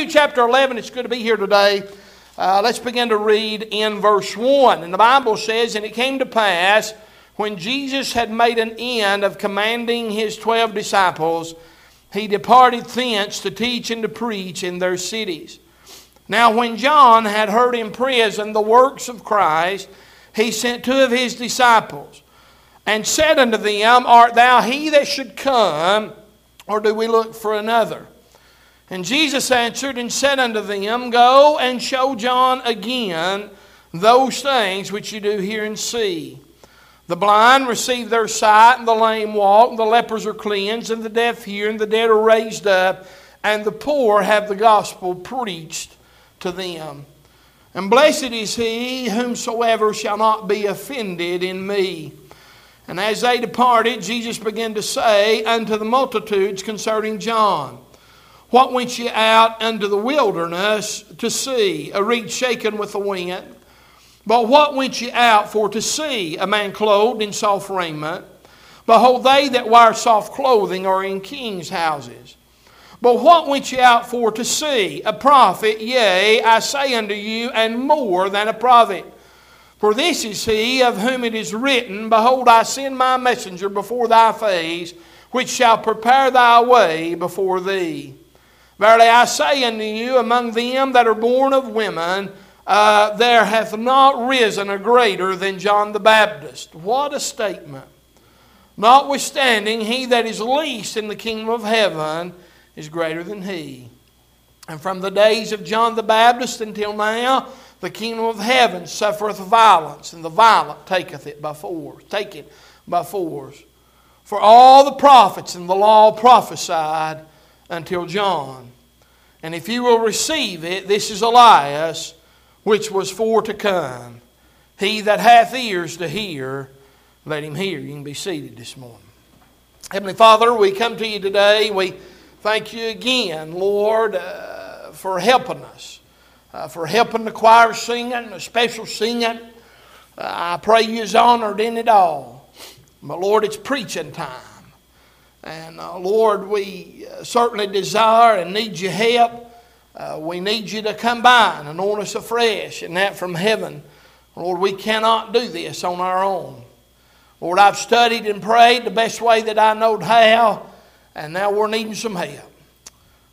Matthew chapter 11, it's good to be here today. Uh, let's begin to read in verse 1. And the Bible says, And it came to pass, when Jesus had made an end of commanding his twelve disciples, he departed thence to teach and to preach in their cities. Now, when John had heard in prison the works of Christ, he sent two of his disciples and said unto them, Art thou he that should come, or do we look for another? And Jesus answered and said unto them, Go and show John again those things which you do hear and see. The blind receive their sight, and the lame walk, and the lepers are cleansed, and the deaf hear, and the dead are raised up, and the poor have the gospel preached to them. And blessed is he whomsoever shall not be offended in me. And as they departed, Jesus began to say unto the multitudes concerning John, What went ye out unto the wilderness to see? A reed shaken with the wind. But what went ye out for to see? A man clothed in soft raiment. Behold, they that wear soft clothing are in kings' houses. But what went ye out for to see? A prophet, yea, I say unto you, and more than a prophet. For this is he of whom it is written, Behold, I send my messenger before thy face, which shall prepare thy way before thee. Verily I say unto you, among them that are born of women, uh, there hath not risen a greater than John the Baptist. What a statement. Notwithstanding, he that is least in the kingdom of heaven is greater than he. And from the days of John the Baptist until now, the kingdom of heaven suffereth violence, and the violent taketh it by force. Take it by force. For all the prophets and the law prophesied until John. And if you will receive it, this is Elias, which was for to come. He that hath ears to hear, let him hear. You can be seated this morning. Heavenly Father, we come to you today. We thank you again, Lord, uh, for helping us, uh, for helping the choir singing, the special singing. Uh, I pray you is honored in it all. But Lord, it's preaching time. And uh, Lord, we uh, certainly desire and need your help. Uh, we need you to come by and anoint us afresh, and that from heaven. Lord, we cannot do this on our own. Lord, I've studied and prayed the best way that I know how and now we're needing some help.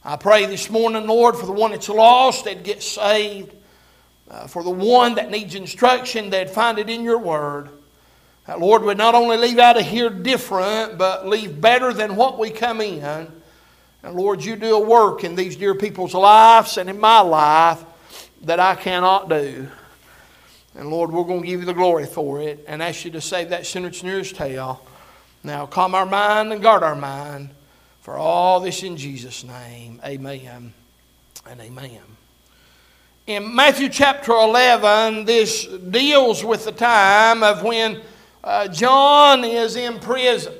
I pray this morning, Lord, for the one that's lost, they'd get saved. Uh, for the one that needs instruction, that'd find it in your word. Lord, we not only leave out of here different, but leave better than what we come in. And Lord, you do a work in these dear people's lives and in my life that I cannot do. And Lord, we're going to give you the glory for it and ask you to save that sinner's nearest tail. Now, calm our mind and guard our mind. For all this in Jesus' name, amen and amen. In Matthew chapter 11, this deals with the time of when uh, John is in prison.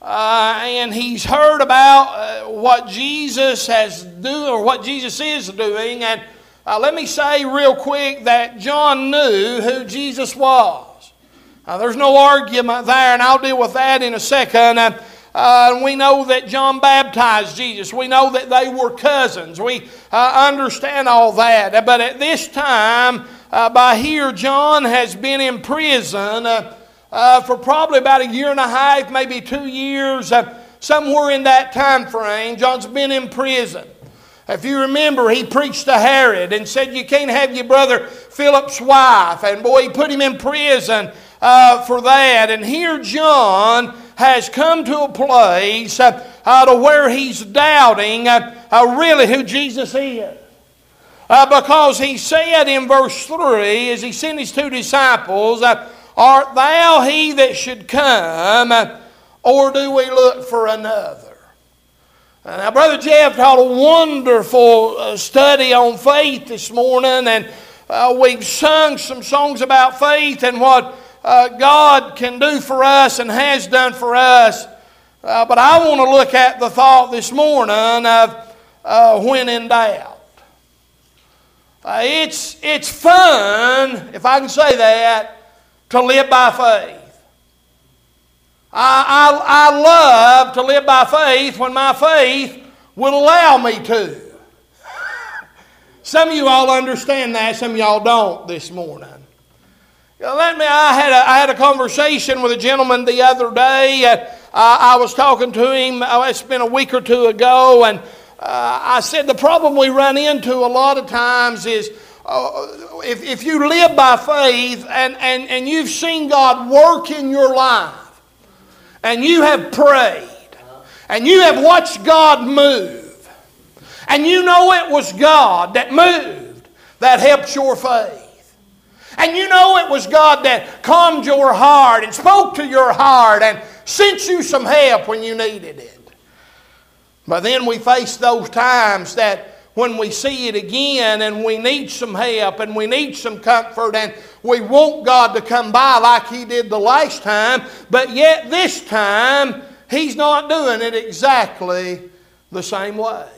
Uh, and he's heard about uh, what Jesus has do or what Jesus is doing. And uh, let me say real quick that John knew who Jesus was. there's no argument there, and I'll deal with that in a second. Uh, we know that John baptized Jesus. We know that they were cousins. We uh, understand all that. But at this time, by here, John has been in prison uh, uh, for probably about a year and a half, maybe two years, uh, somewhere in that time frame. John's been in prison. If you remember, he preached to Herod and said, You can't have your brother Philip's wife. And boy, he put him in prison for that. And here, John has come to a place uh, uh, to where he's doubting uh, uh really who Jesus is. Uh, because he said in verse 3, as he sent his two disciples, uh, Art thou he that should come, or do we look for another? Now, Brother Jeff taught a wonderful study on faith this morning, and we've sung some songs about faith and what uh, God can do for us and has done for us. Uh, but I want to look at the thought this morning of uh, when in doubt. Uh, it's, it's fun, if I can say that, to live by faith. I, I, I love to live by faith when my faith will allow me to. Some of you all understand that, some of y'all don't this morning. let me, I had, a, I had a conversation with a gentleman the other day. Uh, I was talking to him, oh, it's been a week or two ago, and uh, I said the problem we run into a lot of times is uh, if, if you live by faith and, and, and you've seen God work in your life, and you have prayed, and you have watched God move, and you know it was God that moved that helped your faith, and you know it was God that calmed your heart and spoke to your heart and sent you some help when you needed it. But then we face those times that when we see it again and we need some help and we need some comfort and we want God to come by like He did the last time, but yet this time He's not doing it exactly the same way.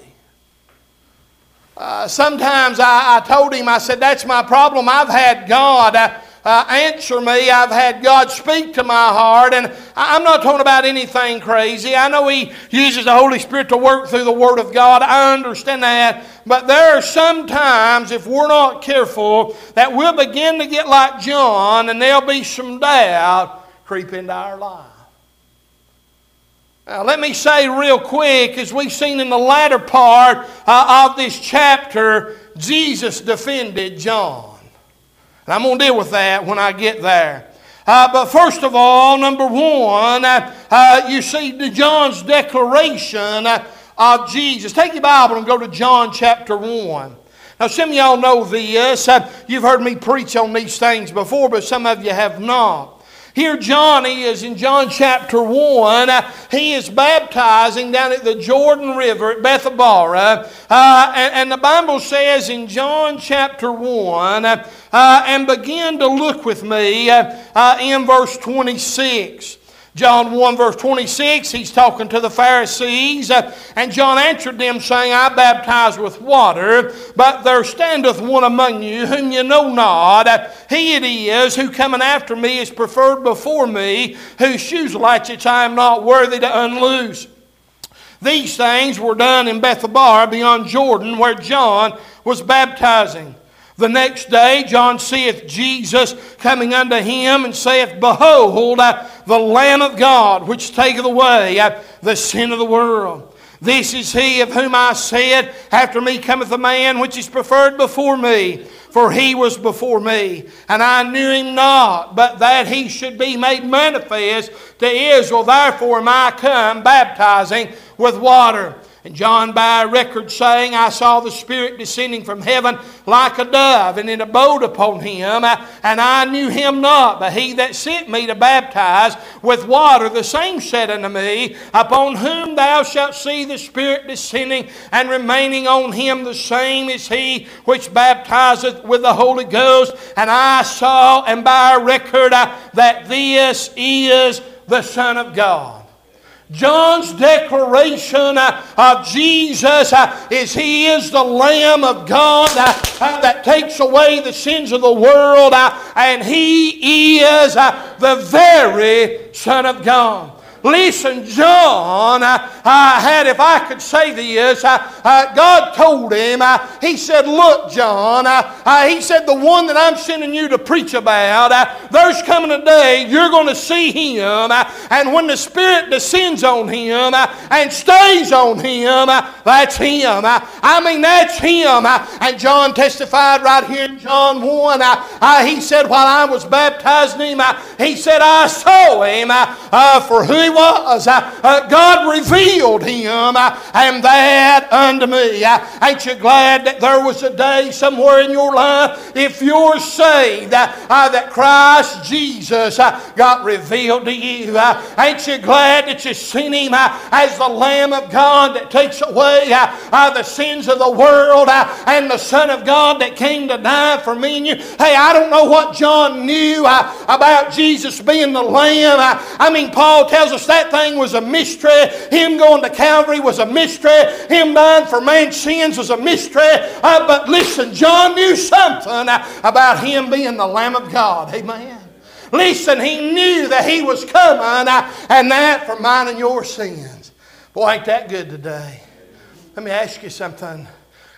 Uh, sometimes I, I, told him, I said, That's my problem. I've had God. Uh, uh, answer me. I've had God speak to my heart, and I'm not talking about anything crazy. I know He uses the Holy Spirit to work through the Word of God. I understand that. But there are some times, if we're not careful, that we'll begin to get like John, and there'll be some doubt creep into our life. Now, let me say real quick, as we've seen in the latter part uh, of this chapter, Jesus defended John. And I'm going to deal with that when I get there. Uh, but first of all, number one, uh, uh, you see John's declaration uh, of Jesus. Take your Bible and go to John chapter 1. Now, some of y'all know this. Uh, you've heard me preach on these things before, but some of you have not. Here, John is in John chapter 1. Uh, he is baptizing down at the Jordan River at Bethabara. Uh, and, and, the Bible says in John chapter 1, uh, and begin to look with me uh, uh, in verse 26. John 1, verse 26, he's talking to the Pharisees. Uh, and John answered them, saying, I baptize with water, but there standeth one among you whom you know not. He it is who coming after me is preferred before me, whose shoes latchets I am not worthy to unloose. These things were done in Bethabara beyond Jordan, where John was baptizing. The next day, John seeth Jesus coming unto him and saith, Behold, the Lamb of God, which taketh away uh, the sin of the world. This is he of whom I said, After me cometh a man which is preferred before me, for he was before me. And I knew him not, but that he should be made manifest to Israel. Therefore am I come baptizing with water. And John by a record saying, I saw the Spirit descending from heaven like a dove, and it abode upon him. And I knew him not, but he that sent me to baptize with water, the same said unto me, Upon whom thou shalt see the Spirit descending and remaining on him, the same is he which baptizeth with the Holy Ghost. And I saw and by a record uh, that this is the Son of God. John's declaration uh, of Jesus uh, is He is the Lamb of God uh, that takes away the sins of the world, and He is the very Son of God. Listen, John uh, uh, had, if I could say this, uh, uh God told him, uh, He said, Look, John, uh, uh, He said, the one that I'm sending you to preach about, there's coming a day you're going to see him, and when the Spirit descends on him and stays on him, that's him. I mean, that's him. and John testified right here in John 1. he said, While I was baptizing him, he said, I saw him for who he was. Uh, uh, God revealed him, uh, and that unto me. Uh, ain't you glad that there was a day somewhere in your life, if you're saved, uh, uh, that Christ Jesus got revealed to you? Ain't you glad that you've seen him as the Lamb of God that takes away the sins of the world and the Son of God that came to die for me and you? Hey, I don't know what John knew about Jesus being the Lamb. I mean, Paul tells us that thing was a mystery. Him going to Calvary was a mystery. Him dying for man's sins was a mystery. Uh, but listen, John knew something about him being the Lamb of God. Amen. Listen, he knew that he was coming uh, and that for mine and your sins. Boy, ain't that good today. Let me ask you something.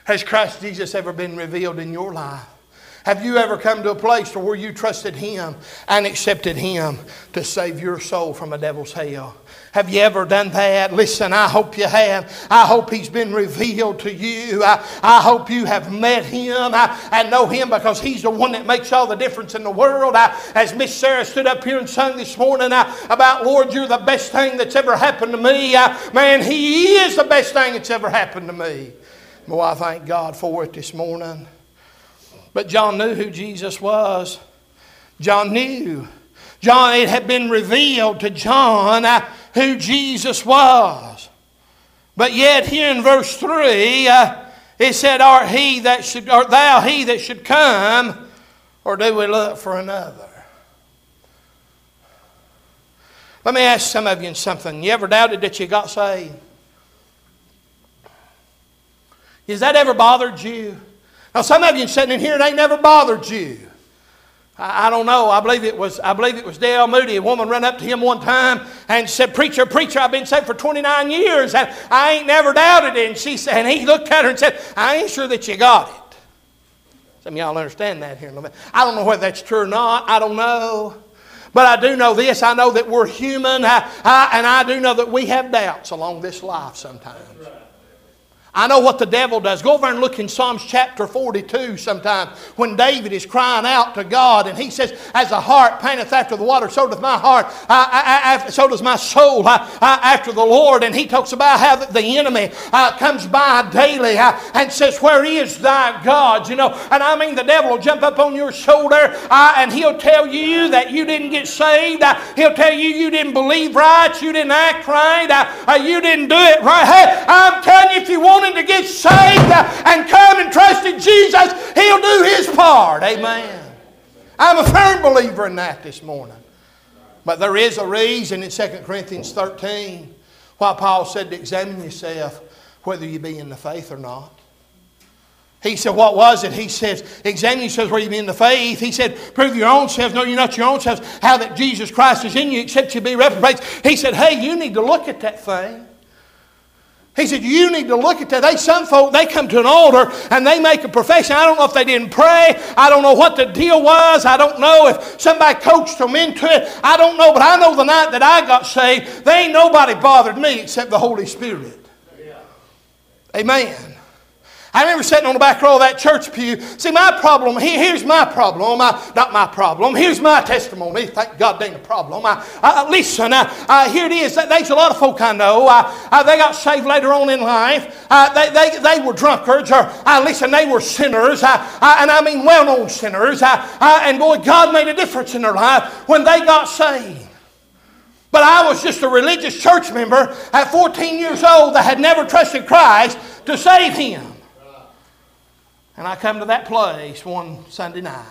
Has Christ Jesus ever been revealed in your life? Have you ever come to a place where you trusted Him and accepted Him to save your soul from a devil's hell? Have you ever done that? Listen, I hope you have. I hope He's been revealed to you. I, I hope you have met Him I, and know Him because He's the one that makes all the difference in the world. I, as Miss Sarah stood up here and sung this morning about, Lord, you're the best thing that's ever happened to me. man, He is the best thing that's ever happened to me. Boy, I thank God for it this morning. But John knew who Jesus was. John knew. John, it had been revealed to John uh, who Jesus was. But yet, here in verse 3, uh, it said, Art he that should, art thou he that should come, or do we look for another? Let me ask some of you something. You ever doubted that you got saved? Has that ever bothered you? Now, some of you sitting in here, it ain't never bothered you. I, I don't know. I believe it was. I believe it was Dale Moody. A woman ran up to him one time and said, "Preacher, preacher, I've been saved for 29 years, and I ain't never doubted it." And she said, and he looked at her and said, "I ain't sure that you got it." Some of y'all understand that here in a little bit. I don't know whether that's true or not. I don't know. But I do know this. I know that we're human, I, I, and I do know that we have doubts along this life sometimes. I know what the devil does. Go over and look in Psalms chapter 42 sometime when David is crying out to God and he says, As the heart panteth after the water, so doth my heart, uh, uh, uh, so does my soul uh, uh, after the Lord. And he talks about how the enemy uh, comes by daily and says, Where is thy God? You know, and I mean, the devil will jump up on your shoulder and he'll tell you that you didn't get saved. he'll tell you you didn't believe right, you didn't act right, you didn't do it right. Hey, I'm telling you, if you want wanting to get saved and come and trust in Jesus, He'll do His part. Amen. I'm a firm believer in that this morning. But there is a reason in 2 Corinthians 13 why Paul said to examine yourself whether you be in the faith or not. He said, What was it? He says, Examine yourselves where you be in the faith. He said, Prove your own selves. No, you're not your own selves. How that Jesus Christ is in you, except you be reprobates. He said, Hey, you need to look at that thing. He said, You need to look at that. They, some folk, they come to an altar and they make a profession. I don't know if they didn't pray. I don't know what the deal was. I don't know if somebody coached them into it. I don't know, but I know the night that I got saved, they ain't nobody bothered me except the Holy Spirit. Amen. I remember sitting on the back row of that church pew. See, my problem, here's my problem. Uh, not my problem. Here's my testimony. Thank God ain't a problem. I, I, listen, uh, here it is. There's a lot of folk I know. Uh, they got saved later on in life. Uh, they, they, they were drunkards, or listen, they were sinners, and I mean well known sinners. and boy, God made a difference in their life when they got saved. But I was just a religious church member at 14 years old that had never trusted Christ to save him. And I come to that place one Sunday night.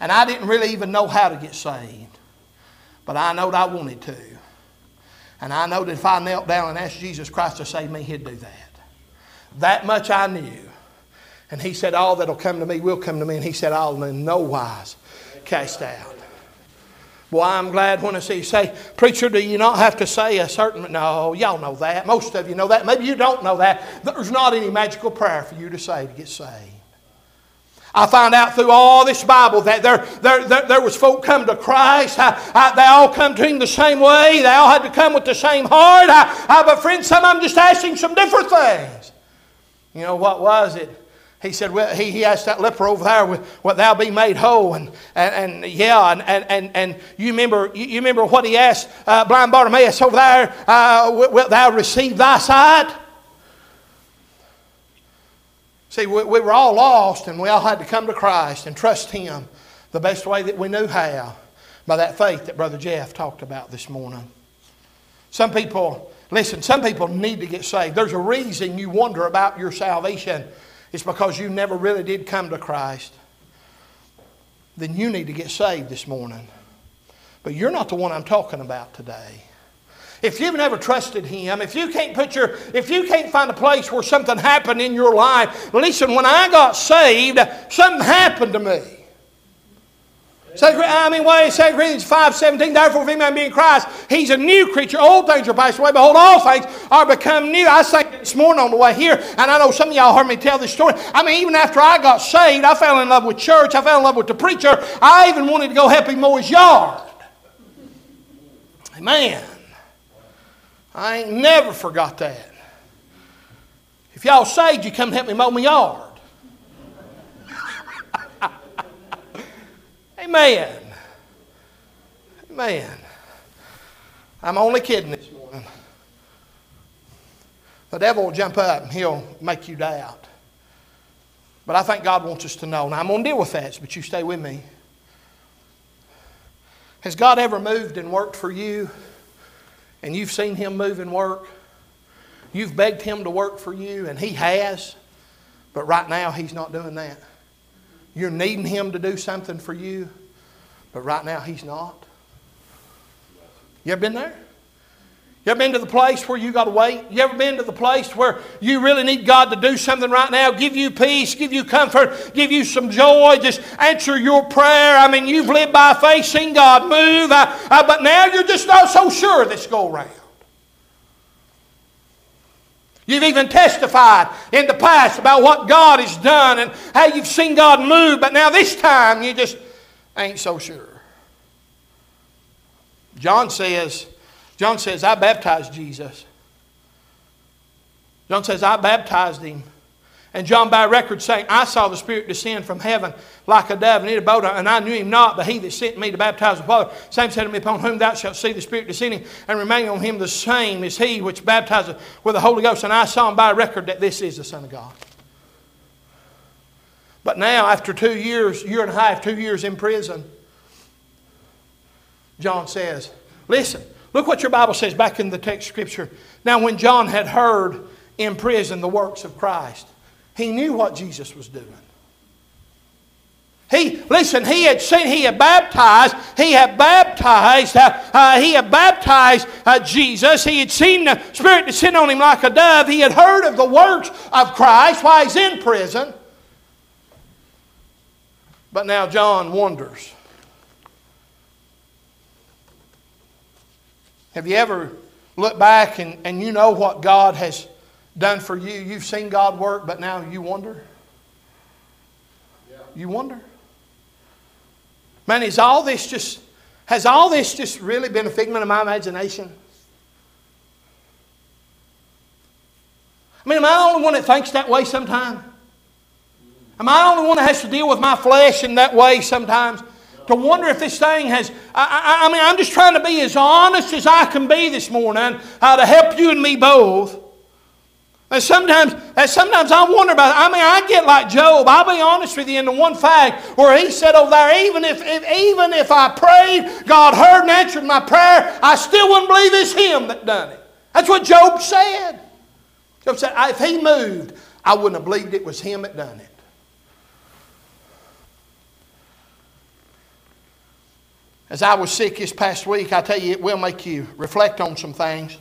And I didn't really even know how to get saved. But I knowed I wanted to. And I know that if I knelt down and asked Jesus Christ to save me, He'd do that. That much I knew. And He said, All that'll come to me will come to me. And He said, I'll in no wise cast out. Boy, I'm glad when I see you say, Preacher, do you not have to say a certain. No, y'all know that. Most of you know that. Maybe you don't know that. There's not any magical prayer for you to say to get saved. I found out through all this Bible that there, there, there, there was folk come to Christ. I, I, they all come to Him the same way. They all had to come with the same heart. I, I, but friends, some of them just asking some different things. You know, what was it? He said, well, he, he asked that leper over there, "What thou be made whole?" And, and, and yeah, and, and, and, and you remember you, you remember what he asked uh, blind Bartimaeus over there, uh, "Wilt thou receive thy sight?" See, we, we were all lost, and we all had to come to Christ and trust Him the best way that we knew how, by that faith that Brother Jeff talked about this morning. Some people, listen, some people need to get saved. There's a reason you wonder about your salvation it's because you never really did come to Christ, then you need to get saved this morning. But you're not the one I'm talking about today. If you've never trusted Him, if you can't put your, if you can't find a place where something happened in your life, listen, when I got saved, something happened to me. I mean, is 2 Corinthians 5 17? Therefore, if any man be in Christ, he's a new creature. Old things are passed away. Behold, all things are become new. I say this morning on the way here, and I know some of y'all heard me tell this story. I mean, even after I got saved, I fell in love with church, I fell in love with the preacher. I even wanted to go help him mow his yard. Amen. I ain't never forgot that. If y'all saved, you come help me mow my yard. Amen. Amen. I'm only kidding this morning. The devil will jump up and he'll make you doubt. But I think God wants us to know. Now, I'm going to deal with that, but you stay with me. Has God ever moved and worked for you and you've seen Him move and work? You've begged Him to work for you and He has, but right now He's not doing that. You're needing Him to do something for you, but right now He's not. You ever been there? You ever been to the place where you got to wait? You ever been to the place where you really need God to do something right now? Give you peace, give you comfort, give you some joy, just answer your prayer. I mean, you've lived by faith, God move, uh, uh, but now you're just not so sure this go around. You've even testified in the past about what God has done and how you've seen God move, but now this time you just ain't so sure. John says, John says, I baptized Jesus. John says, I baptized him. And John by record saying, I saw the Spirit descend from heaven like a dove, and it abode, and I knew him not, but he that sent me to baptize with water. Same said to me, Upon whom thou shalt see the Spirit descending, and remain on him the same is he which baptizeth with the Holy Ghost. And I saw him by record that this is the Son of God. But now, after two years, year and a half, two years in prison, John says, Listen, look what your Bible says back in the text scripture. Now, when John had heard in prison the works of Christ, he knew what Jesus was doing. He listen. He had seen. He had baptized. He had baptized. Uh, uh, he had baptized uh, Jesus. He had seen the Spirit descend on him like a dove. He had heard of the works of Christ while he's in prison. But now John wonders. Have you ever looked back and, and you know what God has done for you? You've seen God work, but now you wonder? Yeah. You wonder? Man, is all this just, has all this just really been a figment of my imagination? I mean, am I the only one that thinks that way sometimes? Am I the only one that has to deal with my flesh in that way sometimes? to wonder if this thing has. I, I, I, mean, I'm just trying to be as honest as I can be this morning how to help you and me both. And sometimes, and sometimes I wonder about. It. I mean, I get like Job. I'll be honest with you in the one fact where he said over there, even if, if even if I prayed, God heard and answered my prayer, I still wouldn't believe it's Him that done it. That's what Job said. Job said, if He moved, I wouldn't have believed it was Him that done it. As I was sick this past week, I tell you, it will make you reflect on some things.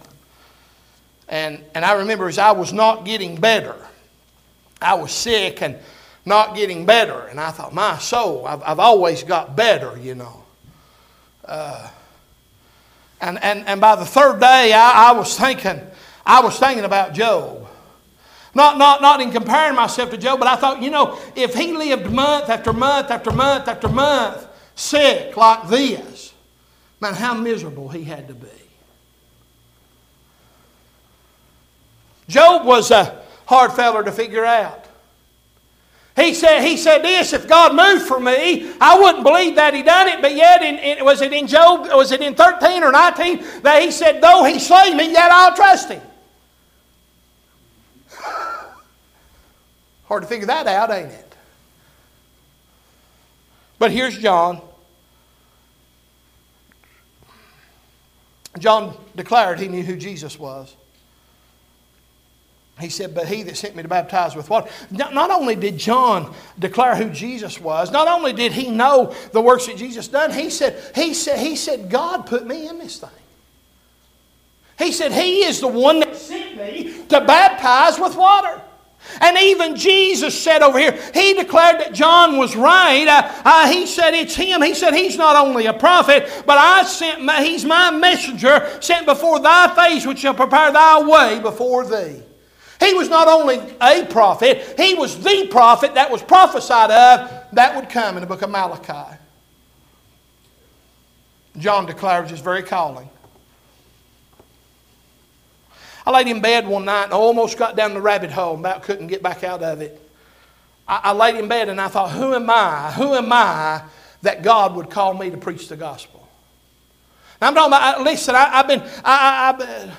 And, and I remember as I was not getting better, I was sick and not getting better. And I thought, my soul, I've, I've always got better, you know. Uh, and, and, and by the third day, I, I was thinking, I was thinking about Job. Not, not, not in comparing myself to Job, but I thought, you know, if he lived month after month after month after month, sick like this, man, how miserable he had to be. Job was a hard feller to figure out. He said, he said this, if God moved for me, I wouldn't believe that he done it, but yet, in, in, was it in Job, was it in 13 or 19, that he said, though he slay me, yet I'll trust him. Hard to figure that out, ain't it? But here's John. John declared he knew who Jesus was. He said, But he that sent me to baptize with water. Not only did John declare who Jesus was, not only did he know the works that Jesus done, he said, he said, he said, God put me in this thing. He said, He is the one that sent me to baptize with water. And even Jesus said over here, he declared that John was right. Uh, uh, he said, It's him. He said, He's not only a prophet, but I sent my, he's my messenger sent before thy face, which shall prepare thy way before thee. He was not only a prophet, he was the prophet that was prophesied of that would come in the book of Malachi. John declares his very calling. I laid in bed one night and I almost got down the rabbit hole and about couldn't get back out of it. I, I laid in bed and I thought, who am I? Who am I that God would call me to preach the gospel? Now, I'm talking about, uh, listen, I, have been, I, I've been,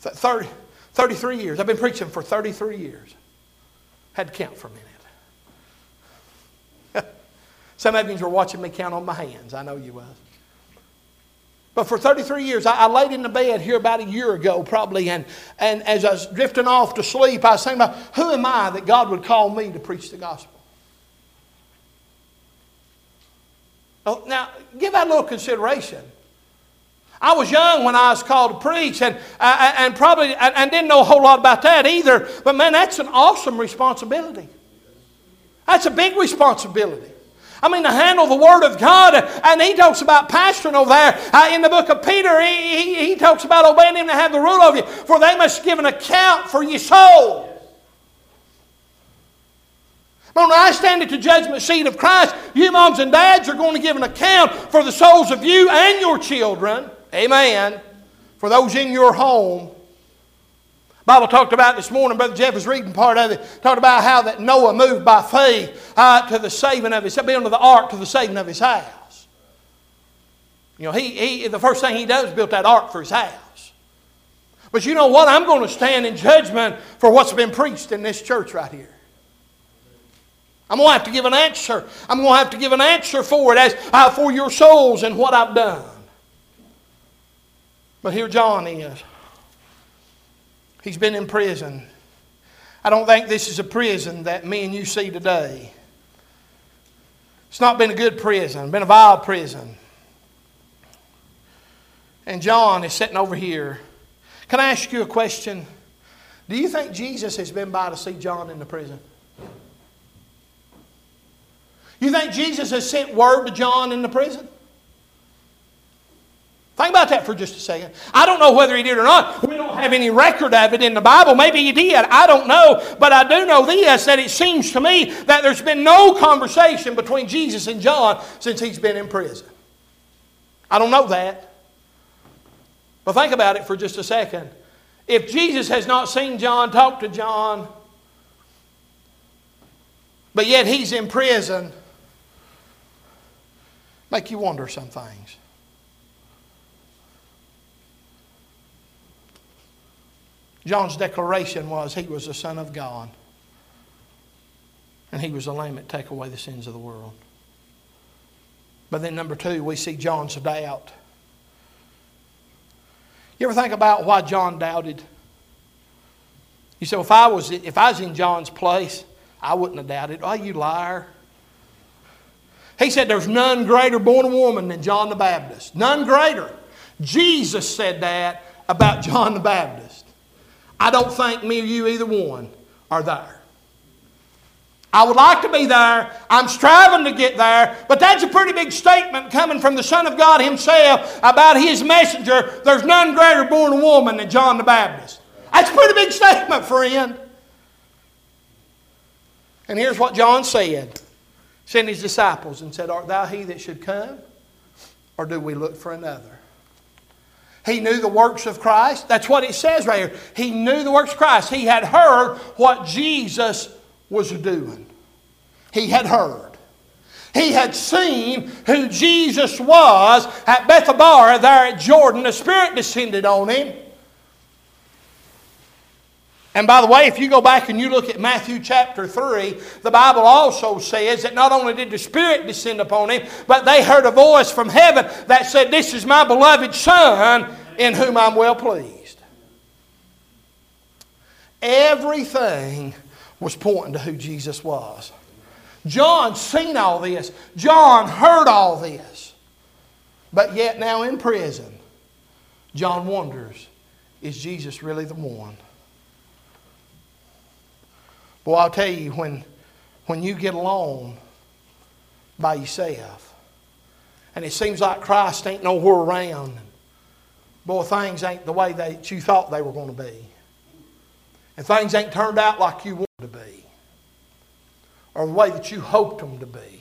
30, 33 years. I've been preaching for 33 years. Had to count for a minute. Some of you were watching me count on my hands. I know you was. But for 33 years, I, I, laid in the bed here about a year ago, probably, and, and as I was drifting off to sleep, I was thinking about who am I that God would call me to preach the gospel? Oh, now, give that a little consideration. I was young when I was called to preach, and, uh, and probably and, and didn't know a whole lot about that either. But man, that's an awesome responsibility. That's a big responsibility. I mean, to handle the Word of God. And he talks about pastoring over there. Uh, in the book of Peter, he, he, he, talks about obeying Him to have the rule of you, for they must give an account for your soul. When I stand at the judgment seat of Christ, you moms and dads are going to give an account for the souls of you and your children. Amen. For those in your home. Bible talked about this morning, Brother Jeff was reading part of it, talked about how that Noah moved by faith uh, to the saving of his, building the ark to the saving of his house. You know, he, he, the first thing he does is built that ark for his house. But you know what? I'm going to stand in judgment for what's been preached in this church right here. I'm going to have to give an answer. I'm going to have to give an answer for it as uh, for your souls and what I've done. But here John is. He's been in prison. I don't think this is a prison that me and you see today. It's not been a good prison, been a vile prison. And John is sitting over here. Can I ask you a question? Do you think Jesus has been by to see John in the prison? You think Jesus has sent word to John in the prison? Think about that for just a second. I don't know whether he did or not. We don't have any record of it in the Bible. Maybe he did. I don't know. But I do know this that it seems to me that there's been no conversation between Jesus and John since he's been in prison. I don't know that. But think about it for just a second. If Jesus has not seen John, talk to John, but yet he's in prison, make you wonder some things. John's declaration was he was the Son of God. And he was the Lamb that take away the sins of the world. But then, number two, we see John's doubt. You ever think about why John doubted? You say, if I was if I was in John's place, I wouldn't have doubted. Oh, you liar. He said, There's none greater born a woman than John the Baptist. None greater. Jesus said that about John the Baptist. I don't think me or you, either one, are there. I would like to be there. I'm striving to get there. But that's a pretty big statement coming from the Son of God Himself about His messenger. There's none greater born a woman than John the Baptist. That's a pretty big statement, friend. And here's what John said sent his disciples and said, Art thou he that should come? Or do we look for another? He knew the works of Christ. That's what it says right here. He knew the works of Christ. He had heard what Jesus was doing. He had heard. He had seen who Jesus was at Bethabara there at Jordan. The Spirit descended on him. And by the way, if you go back and you look at Matthew chapter 3, the Bible also says that not only did the Spirit descend upon him, but they heard a voice from heaven that said, This is my beloved Son in whom I'm well pleased. Everything was pointing to who Jesus was. John seen all this. John heard all this. But yet now in prison, John wonders, is Jesus really the one? Well, I'll tell you, when, when you get alone by yourself, and it seems like Christ ain't nowhere around, boy, things ain't the way that you thought they were going to be. And things ain't turned out like you wanted to be. Or the way that you hoped them to be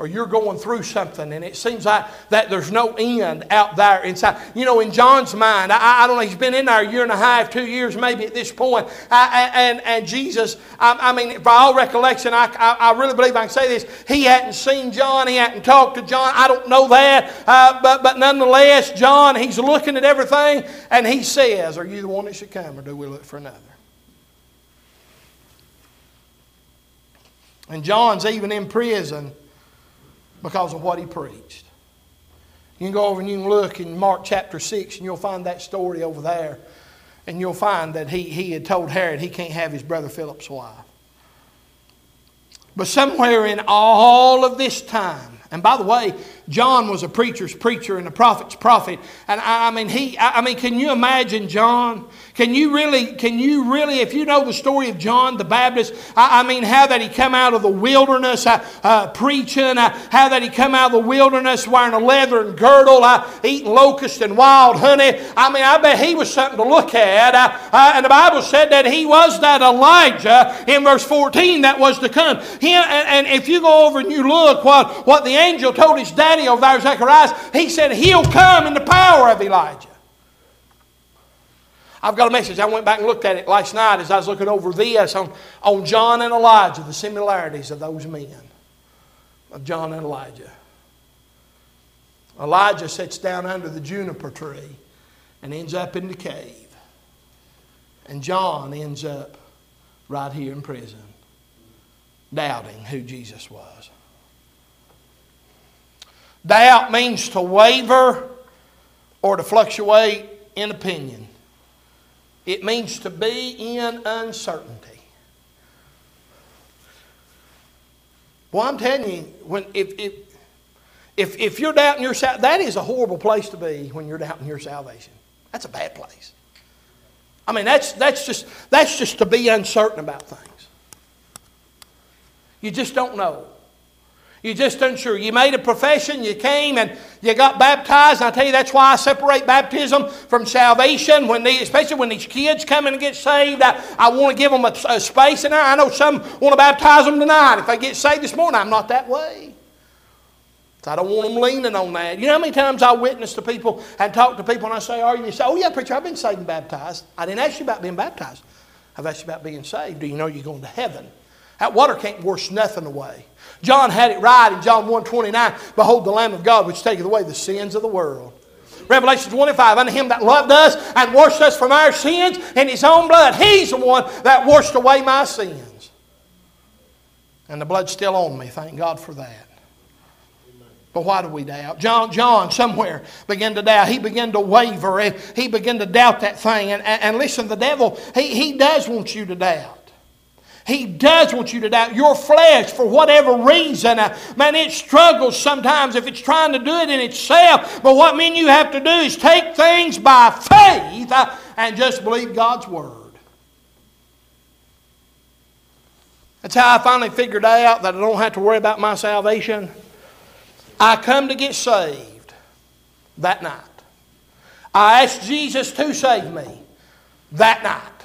or you're going through something and it seems like that there's no end out there inside. You know, in John's mind, I, I don't know, he's been in there a year and a half, two years maybe at this point. I, and, and Jesus, I, I, mean, by all recollection, I, I, really believe I can say this. He hadn't seen John, he hadn't talked to John. I don't know that. Uh, but, but nonetheless, John, he's looking at everything and he says, Are you the one that should come or do we look for another? And John's even in prison because of what he preached. You can go over and you can look in Mark chapter 6 and you'll find that story over there. And you'll find that he, he had told Herod he can't have his brother Philip's wife. But somewhere in all of this time, and by the way, John was a preacher's preacher and a prophet's prophet. And I, I mean, he, I, I mean, can you imagine John? Can you really, can you really, if you know the story of John the Baptist, I, I mean, how that he come out of the wilderness uh, uh, preaching, uh, how that he come out of the wilderness wearing a leathern girdle, uh, eating locust and wild honey. I mean, I bet he was something to look at. Uh, uh, and the Bible said that he was that Elijah in verse 14 that was to come. He, and, and if you go over and you look what, what the angel told his daddy over there, Zacharias, he said he'll come in the power of Elijah. I've got a message. I went back and looked at it last night as I was looking over this on, on John and Elijah, the similarities of those men, of John and Elijah. Elijah sits down under the juniper tree and ends up in the cave. And John ends up right here in prison, doubting who Jesus was. Doubt means to waver or to fluctuate in opinion. It means to be in uncertainty. Well, I'm telling you, when, if, if, if, if you're doubting your salvation, that is a horrible place to be when you're doubting your salvation. That's a bad place. I mean, that's, that's, just, that's just to be uncertain about things. You just don't know. You're just unsure. You made a profession, you came and you got baptized. I tell you, that's why I separate baptism from salvation. When they, especially when these kids come in and get saved, I, I want to give them a, a space. And I, I know some want to baptize them tonight. If they get saved this morning, I'm not that way. I don't want them leaning on that. You know how many times I witness to people and talk to people and I say, Are you saved? Oh, yeah, preacher, I've been saved and baptized. I didn't ask you about being baptized. I've asked you about being saved. Do you know you're going to heaven? That water can't wash nothing away. John had it right in John 1.29. Behold the Lamb of God which taketh away the sins of the world. Revelation 25, unto him that loved us and washed us from our sins in his own blood. He's the one that washed away my sins. And the blood's still on me. Thank God for that. But why do we doubt? John, John somewhere began to doubt. He began to waver he began to doubt that thing. And, and, and listen, the devil, he, he does want you to doubt. He does want you to doubt. Your flesh, for whatever reason, uh, man, it struggles sometimes if it's trying to do it in itself. But what men you have to do is take things by faith uh, and just believe God's word. That's how I finally figured out that I don't have to worry about my salvation. I come to get saved that night. I asked Jesus to save me that night.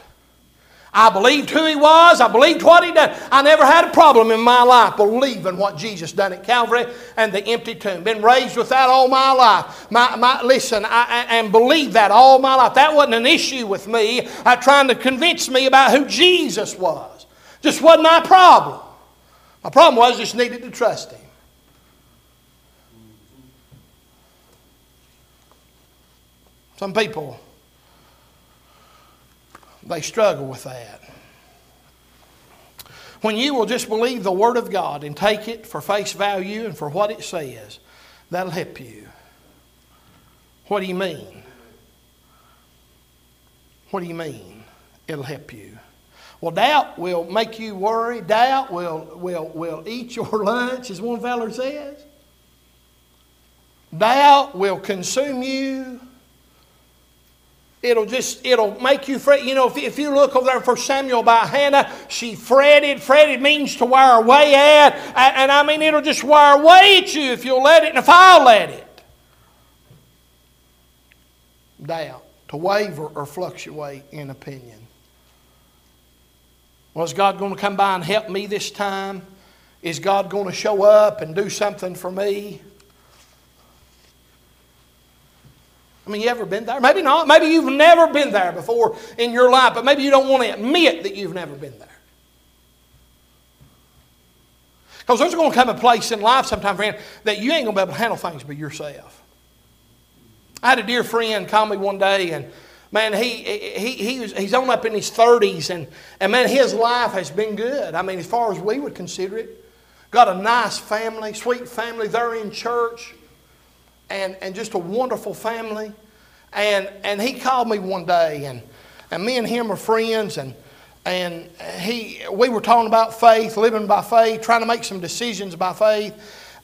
I believed who he was. I believed what he done. I never had a problem in my life believing what Jesus done at Calvary and the empty tomb. Been raised with that all my life. My, my, listen, I, and believe that all my life. That wasn't an issue with me. Uh, trying to convince me about who Jesus was. Just wasn't my problem. My problem was I just needed to trust him. Some people they struggle with that. When you will just believe the Word of God and take it for face value and for what it says, that'll help you. What do you mean? What do you mean? It'll help you. Well, doubt will make you worry. Doubt will, will, will eat your lunch, as one feller says. Doubt will consume you. It'll just, it'll make you fret. You know, if, if you look over there for Samuel by Hannah, she fretted. Fretted means to wear away at. And, and I mean, it'll just wear away at you if you'll let it and if I'll let it. doubt, to waver or fluctuate in opinion. Was God going to come by and help me this time? Is God going to show up and do something for me? I mean, you ever been there? Maybe not. Maybe you've never been there before in your life, but maybe you don't want to admit that you've never been there. Because there's going to come a place in life sometime, friend, that you ain't going to be able to handle things by yourself. I had a dear friend call me one day, and man, he, he, he was, he's on up in his 30s, and, and man, his life has been good. I mean, as far as we would consider it. Got a nice family, sweet family. They're in church and, and just a wonderful family. And, and he called me one day, and, and me and him are friends, and, and he, we were talking about faith, living by faith, trying to make some decisions by faith.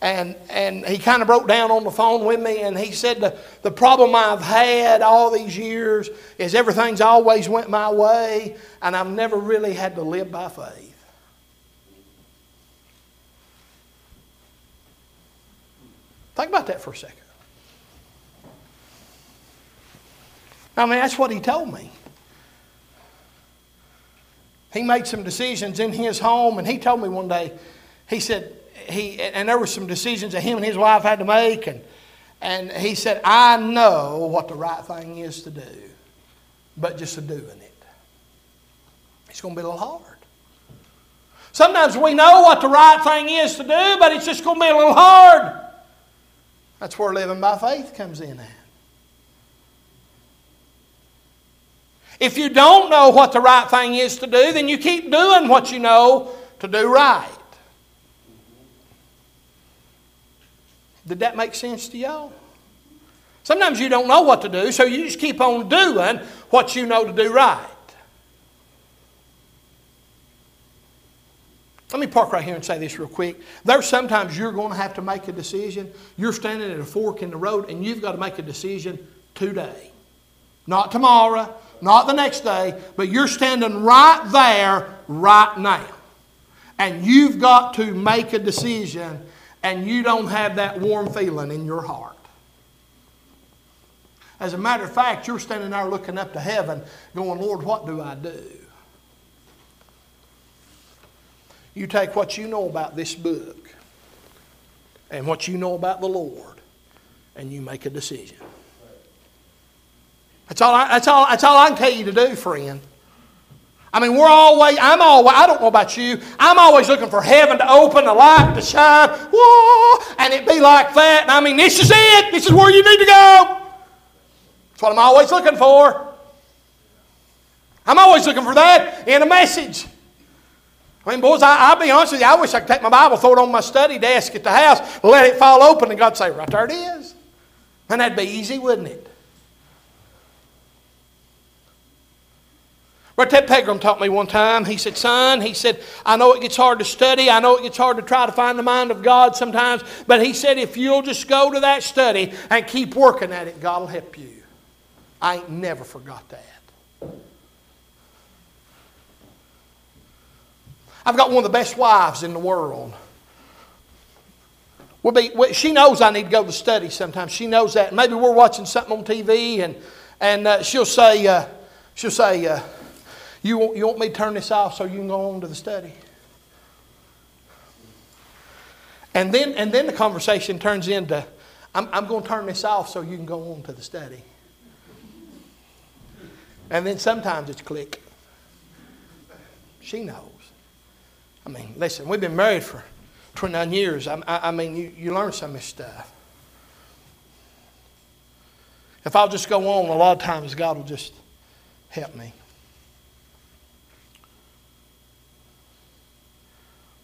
And, and he kind of broke down on the phone with me, and he said, the, the problem I've had all these years is everything's always went my way, and I've never really had to live by faith. Think about that for a second. I mean, that's what he told me. He made some decisions in his home, and he told me one day, he said, he, and there were some decisions that him and his wife had to make, and, and he said, I know what the right thing is to do, but just to doing it. It's going to be a little hard. Sometimes we know what the right thing is to do, but it's just going to be a little hard. That's where living by faith comes in at. If you don't know what the right thing is to do, then you keep doing what you know to do right. Did that make sense to y'all? Sometimes you don't know what to do, so you just keep on doing what you know to do right. Let me park right here and say this real quick. There's sometimes you're going to have to make a decision. You're standing at a fork in the road and you've got to make a decision today. Not tomorrow, not the next day, but you're standing right there right now. And you've got to make a decision and you don't have that warm feeling in your heart. As a matter of fact, you're standing there looking up to heaven going, Lord, what do I do? You take what you know about this book and what you know about the Lord and you make a decision. That's all, I, that's, all, that's all I can tell you to do, friend. I mean, we're always, I'm always, I don't know about you, I'm always looking for heaven to open, the light to shine, whoa, and it be like that. And I mean, this is it. This is where you need to go. That's what I'm always looking for. I'm always looking for that in a message. I mean, boys, I, will be honest with you, I wish I could take my Bible, throw it on my study desk at the house, let it fall open, and God say, right there it is. And that'd be easy, wouldn't it? But Ted Pegram taught me one time. He said, Son, he said, I know it gets hard to study. I know it gets hard to try to find the mind of God sometimes. But he said, if you'll just go to that study and keep working at it, God will help you. I ain't never forgot that. I've got one of the best wives in the world. We'll be, she knows I need to go to study sometimes. She knows that. Maybe we're watching something on TV and, and uh, she'll say, uh, she'll say, uh, you want, you want me to turn this off so you can go on to the study? And then, and then the conversation turns into, I'm, I'm going to turn this off so you can go on to the study. And then sometimes it's click. She knows. I mean, listen, we've been married for 29 years. I, I, I mean, you, you learn some of this stuff. If I'll just go on, a lot of times God will just help me.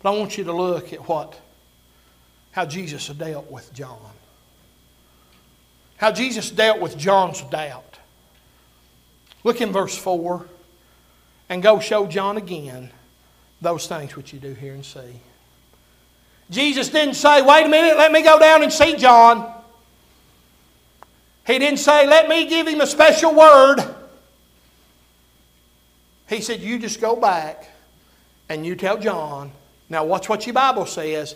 But I want you to look at what, how Jesus dealt with John. How Jesus dealt with John's doubt. Look in verse 4 and go show John again those things which you do hear and see. Jesus didn't say, wait a minute, let me go down and see John. He didn't say, let me give him a special word. He said, you just go back and you tell John now, watch what your Bible says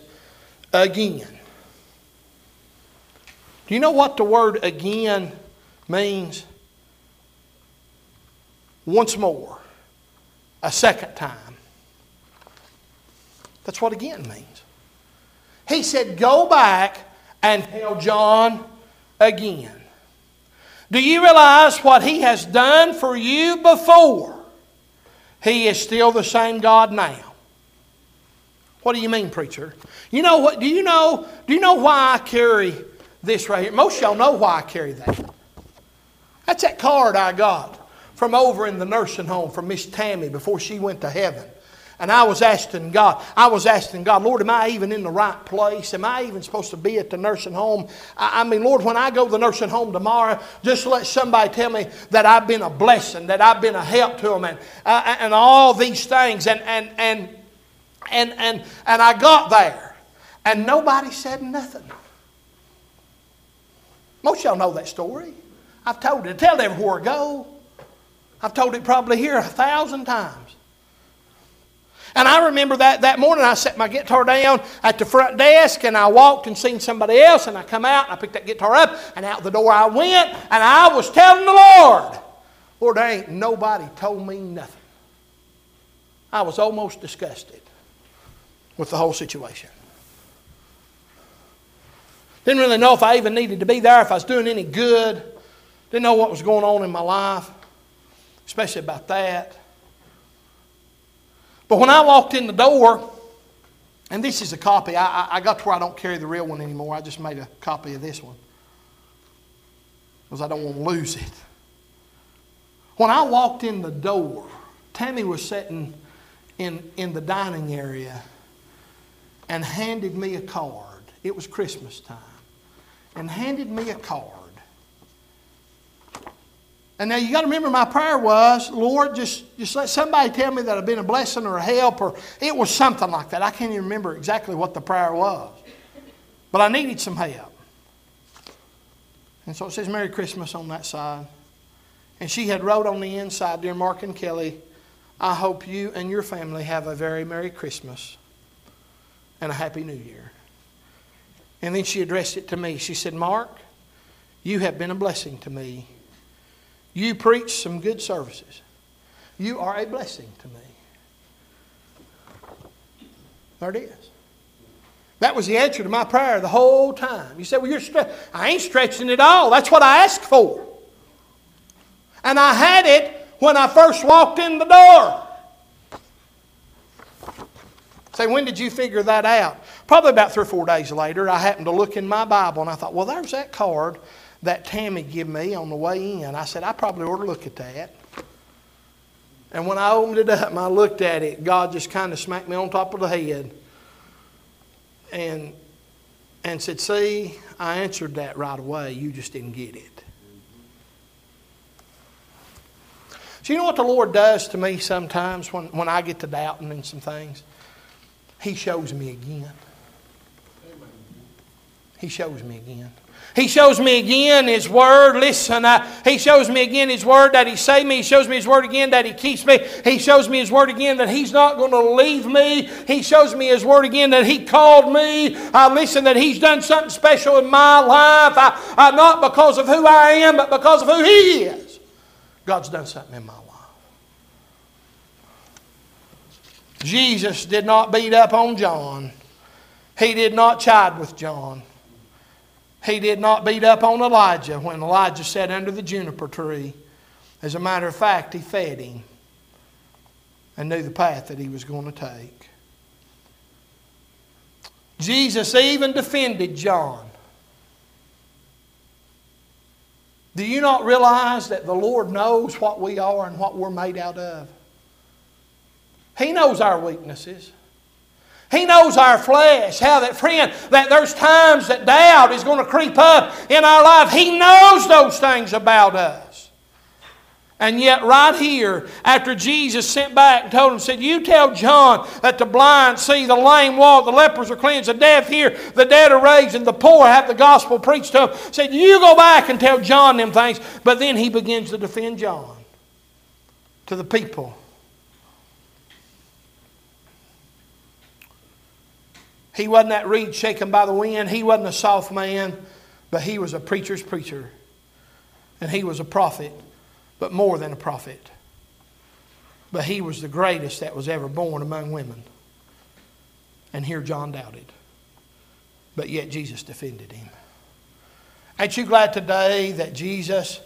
again. Do you know what the word again means? once more, a second time. That's what again means. He said, Go back and tell John again. Do you realize what he has done for you before? He is still the same God now. What do you mean, preacher? You know what? Do you know? Do you know why I carry this right here? Most y'all know why I carry that. That's that card I got from over in the nursing home from Miss Tammy before she went to heaven. And I was asking God, I was asking God, Lord, am I even in the right place? Am I even supposed to be at the nursing home? I, I mean, Lord, when I go to the nursing home tomorrow, just let somebody tell me that I've been a blessing, that I've been a help to them, and, uh, and all these things. And, and, and, and, and, and I got there, and nobody said nothing. Most y'all know that story. I've told it. Tell it everywhere I go. I've told it probably here a thousand times. And I remember that, that morning I set my guitar down at the front desk and I walked and seen somebody else and I come out and I picked that guitar up and out the door I went and I was telling the Lord, Lord, there ain't nobody told me nothing. I was almost disgusted with the whole situation. Didn't really know if I even needed to be there, if I was doing any good. Didn't know what was going on in my life, especially about that. But when I walked in the door, and this is a copy, I, I got to where I don't carry the real one anymore. I just made a copy of this one because I don't want to lose it. When I walked in the door, Tammy was sitting in, in the dining area and handed me a card. It was Christmas time. And handed me a card. And now you got to remember my prayer was, Lord, just, just let somebody tell me that I've been a blessing or a help, or it was something like that. I can't even remember exactly what the prayer was. But I needed some help. And so it says Merry Christmas on that side. And she had wrote on the inside, Dear Mark and Kelly, I hope you and your family have a very Merry Christmas and a Happy New Year. And then she addressed it to me. She said, Mark, you have been a blessing to me you preach some good services. You are a blessing to me. There it is. That was the answer to my prayer the whole time. You said, Well, you're stre- I ain't stretching it all. That's what I asked for. And I had it when I first walked in the door. Say, when did you figure that out? Probably about three or four days later, I happened to look in my Bible and I thought, well, there's that card that Tammy gave me on the way in. I said, I probably ought to look at that. And when I opened it up and I looked at it, God just kind of smacked me on top of the head and, and said, See, I answered that right away. You just didn't get it. So, you know what the Lord does to me sometimes when, when I get to doubting in some things? He shows me again. He shows me again. He shows me again His Word. Listen, I, He shows me again His Word that He saved me. He shows me His Word again that He keeps me. He shows me His Word again that He's not going to leave me. He shows me His Word again that He called me. I listen, that He's done something special in my life. Uh, uh, not because of who I am, but because of who He is. God's done something in my life. Jesus did not beat up on John. He did not chide with John. He did not beat up on Elijah when Elijah sat under the juniper tree. As a matter of fact, he fed him and knew the path that he was going to take. Jesus even defended John. Do you not realize that the Lord knows what we are and what we're made out of? He knows our weaknesses. He knows our flesh, how that friend, that there's times that doubt is going to creep up in our life. He knows those things about us. And yet, right here, after Jesus sent back and told him, said, You tell John that the blind see, the lame walk, the lepers are cleansed, the deaf hear, the dead are raised, and the poor have the gospel preached to them. Said, You go back and tell John them things. But then he begins to defend John to the people He wasn't that reed shaken by the wind. He wasn't a soft man, but he was a preacher's preacher. And he was a prophet, but more than a prophet. But he was the greatest that was ever born among women. And here John doubted. But yet Jesus defended him. Ain't you glad today that Jesus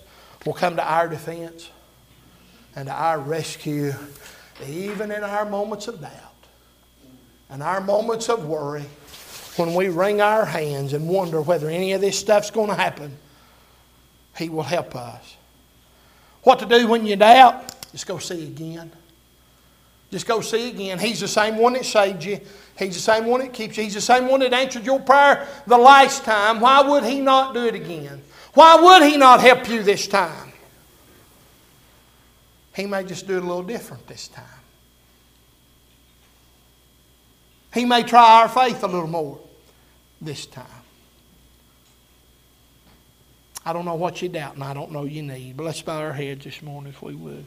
will come to our defense and to our rescue, even in our moments of doubt and our moments of worry, when we wring our hands and wonder whether any of this stuff's going to happen? He will help us. What to do when you doubt? Just go see again. Just go see again. He's the same one that saved you. He's the same one that keeps you. He's the same one that answered your prayer the last time. Why would He not do it again? Why would He not help you this time? He may just do it a little different this time. He may try our faith a little more this time. I don't know what you doubt, and I don't know you need, but let's bow our heads this morning if we would.